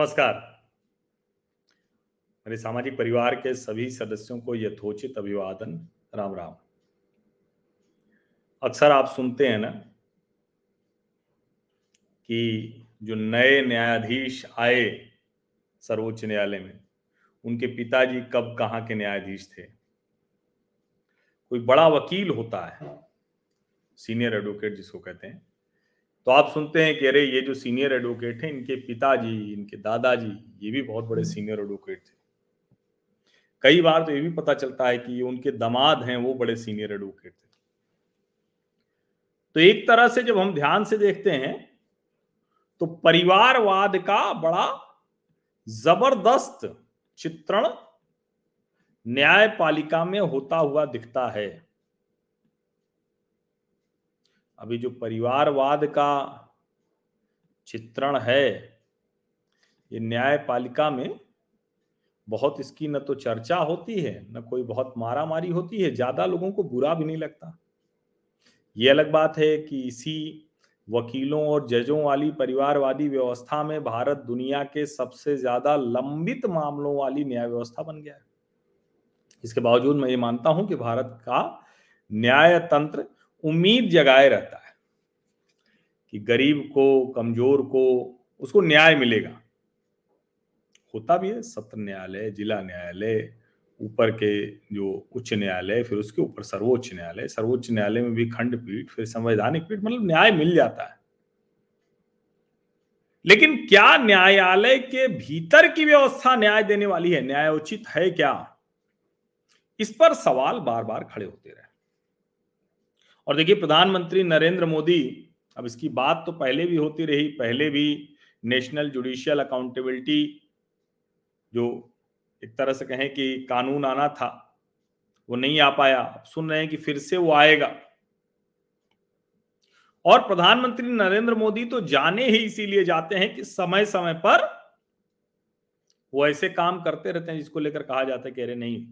नमस्कार। मेरे सामाजिक परिवार के सभी सदस्यों को यथोचित अभिवादन। राम राम। अक्सर आप सुनते हैं ना कि जो नए न्यायाधीश आए सर्वोच्च न्यायालय में, उनके पिताजी कब कहाँ के न्यायाधीश थे? कोई बड़ा वकील होता है, सीनियर एडवोकेट जिसको कहते हैं तो आप सुनते हैं कि अरे ये जो सीनियर एडवोकेट हैं इनके पिताजी इनके दादाजी ये भी बहुत बड़े सीनियर एडवोकेट थे। कई बार तो ये भी पता चलता है कि ये उनके दमाद हैं वो बड़े सीनियर एडवोकेट थे। तो एक तरह से जब हम ध्यान से देखते हैं तो परिवारवाद का बड़ा ज़बरदस्त चित्रण न्यायपालिका में होता हुआ दिखता है। अभी जो परिवारवाद का चित्रण है, ये न्यायपालिका में बहुत इसकी न तो चर्चा होती है, न कोई बहुत मारा मारी होती है, ज़्यादा लोगों को बुरा भी नहीं लगता। ये अलग बात है कि इसी वकीलों और जजों वाली परिवारवादी व्यवस्था में भारत दुनिया के सबसे ज़्यादा लंबित मामलों वाली न्याय व्यवस्था बन गया है। इसके बावजूद मैं ये मानता हूँ कि भारत का न्याय तंत्र उम्मीद जगाए रहता है कि गरीब को, कमज़ोर को उसको न्याय मिलेगा। होता भी है, सत्र न्यायालय, जिला न्यायालय, ऊपर के जो उच्च न्यायालय, फिर उसके ऊपर सर्वोच्च न्यायालय सर्वोच्च न्यायालय में भी खंडपीठ, फिर संवैधानिक पीठ मतलब न्याय मिल जाता है। लेकिन क्या न्यायालय के भीतर की व्यवस्था न्याय देने वाली है? न्याय उचित है क्या? इस पर सवाल बार बार खड़े होते रहे। और देखिए, प्रधानमंत्री नरेंद्र मोदी, अब इसकी बात तो पहले भी होती रही, पहले भी नेशनल जुडिशियल अकाउंटेबिलिटी जो एक तरह से कहें कि कानून आना था, वो नहीं आ पाया। अब सुन रहे हैं कि फिर से वो आएगा। और प्रधानमंत्री नरेंद्र मोदी तो जाने ही इसीलिए जाते हैं कि समय समय पर वो ऐसे काम करते रहते हैं जिसको लेकर कहा जाता है कि अरे नहीं,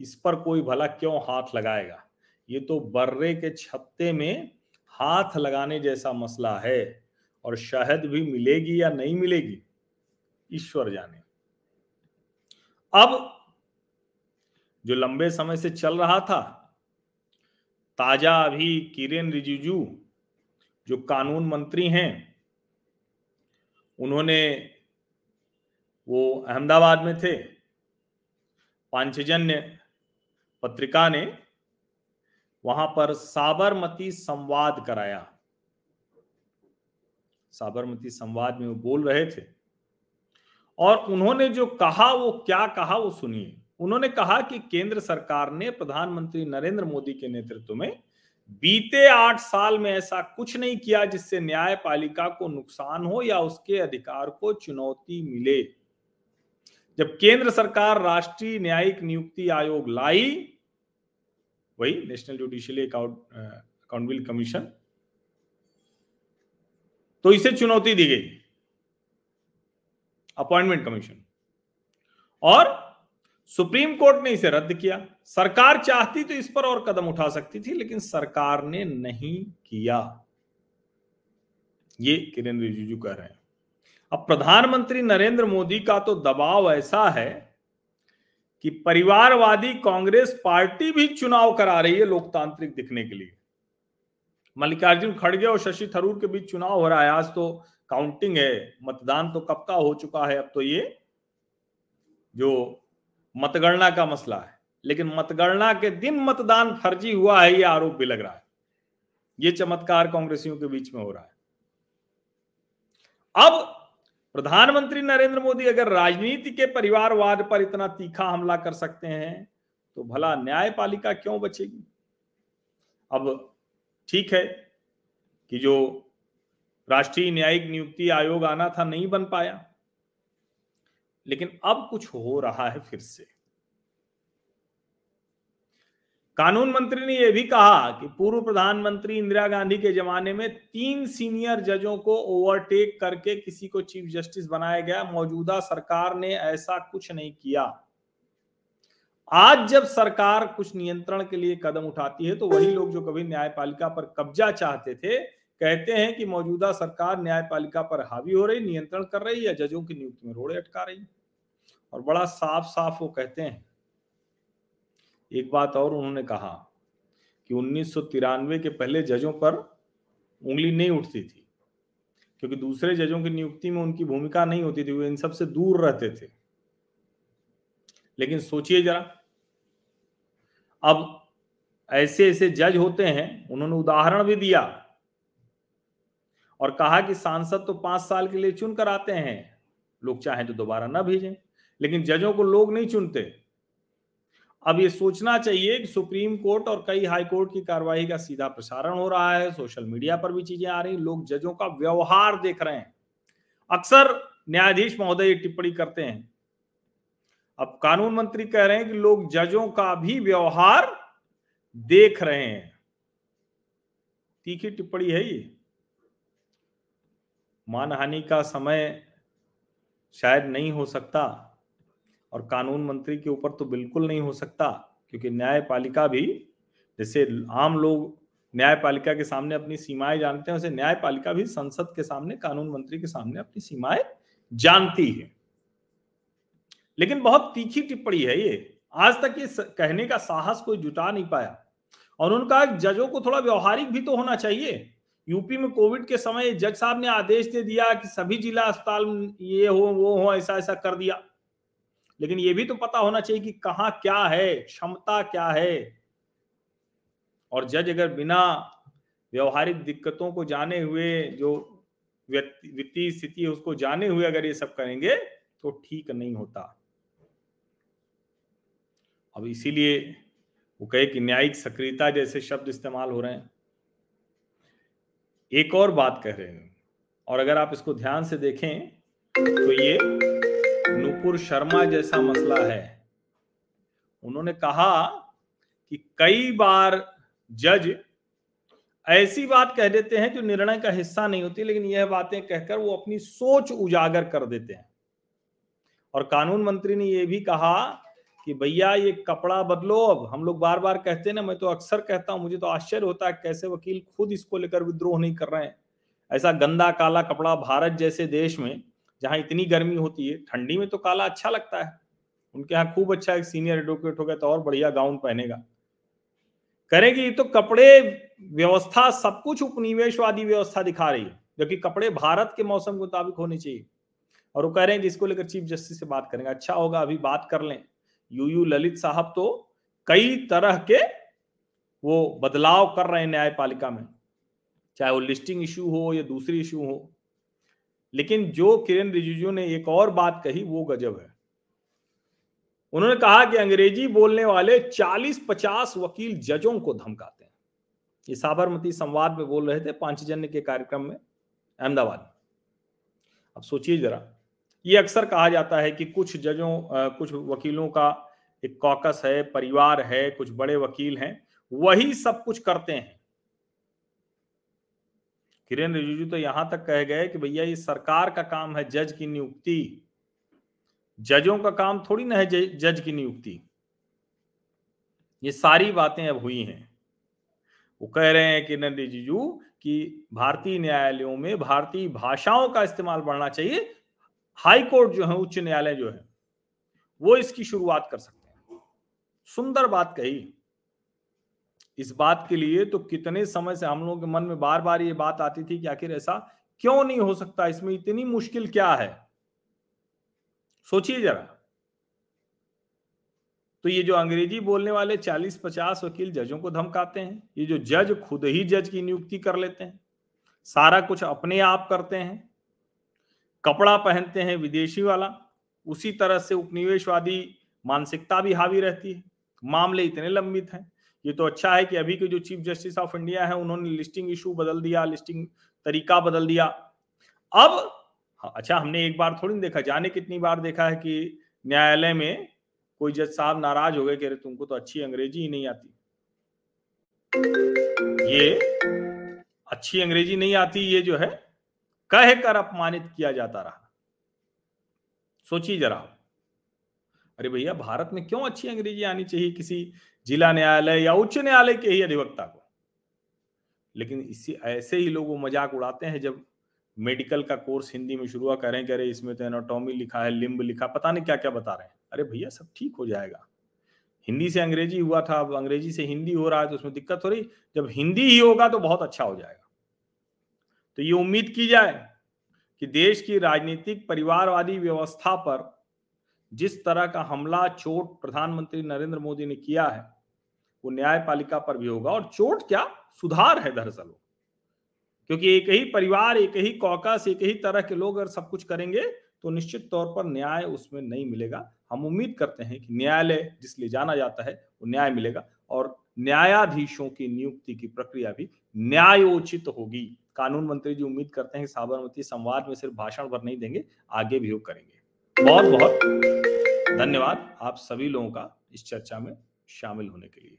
इस पर कोई भला क्यों हाथ लगाएगा? ये तो बर्रे के छत्ते में हाथ लगाने जैसा मसला है और शहद भी मिलेगी या नहीं मिलेगी, ईश्वर जाने। अब जो लंबे समय से चल रहा था, ताज़ा अभी किरेन रिजिजू, जो कानून मंत्री हैं, उन्होंने वो अहमदाबाद में थे। पांचजन्य पत्रिका ने वहाँ पर साबरमती संवाद कराया। साबरमती संवाद में वो बोल रहे थे। और उन्होंने जो कहा, वो क्या कहा, वो सुनिए। उन्होंने कहा कि केंद्र सरकार ने प्रधानमंत्री नरेंद्र मोदी के नेतृत्व में बीते आठ साल में ऐसा कुछ नहीं किया जिससे न्यायपालिका को नुकसान हो या उसके अधिकार को चुनौती मिले। जब केंद्र सरकार राष्ट्रीय न्यायिक नियुक्ति आयोग लाई वही नेशनल जुडिशियली अकाउंटेबल कमीशन। तो इसे चुनौती दी गई। Appointment commission. और सुप्रीम कोर्ट ने इसे रद्द किया। सरकार चाहती तो इस पर और कदम उठा सकती थी, लेकिन सरकार ने नहीं किया। ये किरेन रिजिजू कह रहे हैं। अब प्रधानमंत्री नरेंद्र मोदी का तो दबाव ऐसा है कि परिवारवादी कांग्रेस पार्टी भी चुनाव करा रही है लोकतांत्रिक दिखने के लिए। मल्लिकार्जुन खड़गे और शशि थरूर के बीच चुनाव हो रहा है। आज तो काउंटिंग है। मतदान तो कब का हो चुका है? अब तो ये जो मतगणना का मसला है। लेकिन मतगणना के दिन मतदान फर्जी हुआ है, ये आरोप भी लग रहा है। ये चमत्कार कांग्रेसियों के बीच में हो रहा है। अब प्रधानमंत्री नरेंद्र मोदी अगर राजनीति के परिवारवाद पर इतना तीखा हमला कर सकते हैं तो भला न्यायपालिका क्यों बचेगी? अब ठीक है कि जो राष्ट्रीय न्यायिक नियुक्ति आयोग आना था नहीं बन पाया, लेकिन अब कुछ हो रहा है फिर से। कानून मंत्री ने यह भी कहा कि पूर्व प्रधानमंत्री इंदिरा गांधी के जमाने में तीन सीनियर जजों को ओवरटेक करके किसी को चीफ जस्टिस बनाया गया। मौजूदा सरकार ने ऐसा कुछ नहीं किया। आज जब सरकार कुछ नियंत्रण के लिए कदम उठाती है तो वही लोग जो कभी न्यायपालिका पर कब्जा चाहते थे, कहते हैं कि मौजूदा सरकार न्यायपालिका पर हावी हो रही, नियंत्रण कर रही है जजों की नियुक्ति में रोड़े अटका रही। और बड़ा साफ़ साफ़ वो कहते हैं एक बात और उन्होंने कहा कि उन्नीस सौ तिरानवे के पहले जजों पर उंगली नहीं उठती थी, क्योंकि दूसरे जजों की नियुक्ति में उनकी भूमिका नहीं होती थी, वो इन सबसे दूर रहते थे। लेकिन सोचिए जरा, अब ऐसे ऐसे जज होते हैं, उन्होंने उदाहरण भी दिया और कहा कि सांसद तो पाँच साल के लिए चुन कर आते हैं, लोग चाहें तो दोबारा ना भेजें, लेकिन जजों को लोग नहीं चुनते। अब ये सोचना चाहिए कि सुप्रीम कोर्ट और कई हाई कोर्ट की कार्यवाही का सीधा प्रसारण हो रहा है, सोशल मीडिया पर भी चीज़ें आ रही लोग जजों का व्यवहार देख रहे हैं। अक्सर न्यायाधीश महोदय टिप्पणी करते हैं। अब कानून मंत्री कह रहे हैं कि लोग जजों का भी व्यवहार देख रहे हैं। तीखी टिप्पणी है ये। मानहानि का समय शायद नहीं हो सकता। और कानून मंत्री के ऊपर तो बिल्कुल नहीं हो सकता, क्योंकि न्यायपालिका भी, जैसे आम लोग न्यायपालिका के सामने अपनी सीमाएँ जानते हैं, वैसे न्यायपालिका भी संसद के सामने, कानून मंत्री के सामने अपनी सीमाएँ जानती है। लेकिन बहुत तीखी टिप्पणी है ये। आज तक ये कहने का साहस कोई जुटा नहीं पाया। और उनका जजों को थोड़ा व्यवहारिक भी तो होना चाहिए। यूपी में कोविड के समय जज साहब ने आदेश दे दिया कि सभी जिला अस्पताल ये हो, वो हो ऐसा ऐसा कर दिया। लेकिन ये भी तो पता होना चाहिए कि कहा क्या है, क्षमता क्या है। और जज अगर बिना व्यवहारिक दिक्कतों को जाने हुए, जो वित्तीय स्थिति है, उसको जाने हुए अगर ये सब करेंगे तो ठीक नहीं होता। अब इसीलिए वो कहे कि न्यायिक सक्रियता जैसे शब्द इस्तेमाल हो रहे हैं। एक और बात कह रहे हैं। और अगर आप इसको ध्यान से देखें तो ये नुपुर शर्मा जैसा मसला है। उन्होंने कहा कि कई बार जज ऐसी बात कह देते हैं जो निर्णय का हिस्सा नहीं होती, लेकिन यह बातें कहकर वो अपनी सोच उजागर कर देते हैं। और कानून मंत्री ने यह भी कहा कि भैया, ये कपड़ा बदलो अब। हम लोग बार बार कहते हैं ना, मैं तो अक्सर कहता हूँ, मुझे तो आश्चर्य होता है कैसे वकील खुद इसको लेकर विद्रोह नहीं कर रहे हैं। ऐसा गंदा काला कपड़ा भारत जैसे देश में जहाँ इतनी गर्मी होती है, ठंडी में तो काला अच्छा लगता है। उनके यहाँ खूब अच्छा एक सीनियर एडवोकेट हो गया तो और बढ़िया गाउन पहनेगा। करेगी तो कपड़े व्यवस्था, सब कुछ उपनिवेशवादी व्यवस्था दिखा रही है जबकि कपड़े भारत के मौसम के मुताबिक होने चाहिए। और वो कह रहे हैं कि इसको लेकर चीफ जस्टिस से बात करेंगे। अच्छा होगा, अभी बात कर लें। यू यू ललित साहब तो कई तरह के वो बदलाव कर रहे हैं न्यायपालिका में, चाहे वो लिस्टिंग इशू हो या दूसरी इशू हो। लेकिन जो किरण रिजिजू ने एक और बात कही, वो गजब है। उन्होंने कहा कि अंग्रेज़ी बोलने वाले 40-50 वकील जजों को धमकाते हैं। ये साबरमती संवाद में बोल रहे थे पांचजन्य के कार्यक्रम में, अहमदाबाद अब सोचिए जरा, ये अक्सर कहा जाता है कि कुछ जजों कुछ वकीलों का एक कॉकस है, परिवार है, कुछ बड़े वकील हैं, वही सब कुछ करते हैं। किरण रिजिजू तो यहाँ तक कह गए कि भैया ये सरकार का काम है जज की नियुक्ति। जजों का काम थोड़ी ना है जज की नियुक्ति। ये सारी बातें अब हुई हैं। वो कह रहे हैं किरण रिजिजू कि भारतीय न्यायालयों में भारतीय भाषाओं का इस्तेमाल बढ़ना चाहिए। हाई कोर्ट जो है, उच्च न्यायालय जो है, वो इसकी शुरुआत कर सकते हैं। सुंदर बात कही। इस बात के लिए तो कितने समय से हम लोगों के मन में बार बार ये बात आती थी कि आखिर ऐसा क्यों नहीं हो सकता? इसमें इतनी मुश्किल क्या है? सोचिए जरा। तो ये जो अंग्रेज़ी बोलने वाले 40-50 वकील जजों को धमकाते हैं, ये जो जज खुद ही जज की नियुक्ति कर लेते हैं, सारा कुछ अपने आप करते हैं, कपड़ा पहनते हैं विदेशी वाला, उसी तरह से उपनिवेशवादी मानसिकता भी हावी रहती है, मामले इतने लंबित हैं। ये तो अच्छा है कि अभी के जो चीफ जस्टिस ऑफ़ इंडिया है उन्होंने लिस्टिंग इशू बदल दिया लिस्टिंग तरीका बदल दिया। अब हाँ, अच्छा हमने एक बार थोड़ी देखा जाने कितनी बार देखा है कि न्यायालय में कोई जज साहब नाराज़ हो गए कह रहे तुमको तो अच्छी अंग्रेज़ी ही नहीं आती। ये अच्छी अंग्रेज़ी नहीं आती ये जो है कह कर अपमानित किया जाता रहा। सोचिए जरा अरे भैया भारत में क्यों अच्छी अंग्रेज़ी आनी चाहिए? किसी जिला न्यायालय या उच्च न्यायालय के ही अधिवक्ता को। लेकिन इसी, ऐसे ही लोग वो मज़ाक उड़ाते हैं जब मेडिकल का कोर्स हिंदी में शुरू हुआ करें कह रहे इसमें तो एनाटॉमी लिखा है लिम्ब लिखा, पता नहीं क्या क्या बता रहे हैं। अरे भैया सब ठीक हो जाएगा। हिंदी से अंग्रेज़ी हुआ था, अब अंग्रेज़ी से हिंदी हो रहा है तो उसमें दिक्कत हो रही। जब हिंदी ही होगा तो बहुत अच्छा हो जाएगा। तो ये उम्मीद की जाए कि देश की राजनीतिक परिवारवादी व्यवस्था पर जिस तरह का हमला, चोट प्रधानमंत्री नरेंद्र मोदी ने किया है वो न्यायपालिका पर भी होगा। और चोट क्या? सुधार है दरअसल क्योंकि एक ही परिवार, एक ही कौकस, एक ही तरह के लोग अगर सब कुछ करेंगे तो निश्चित तौर पर न्याय उसमें नहीं मिलेगा। हम उम्मीद करते हैं कि न्यायालय जिसलिए जाना जाता है, वो न्याय मिलेगा और न्यायाधीशों की नियुक्ति की प्रक्रिया भी न्यायोचित होगी। कानून मंत्री जी उम्मीद करते हैं साबरमती संवाद में सिर्फ़ भाषण भर नहीं देंगे, आगे भी वो करेंगे। बहुत बहुत धन्यवाद आप सभी लोगों का इस चर्चा में शामिल होने के लिए।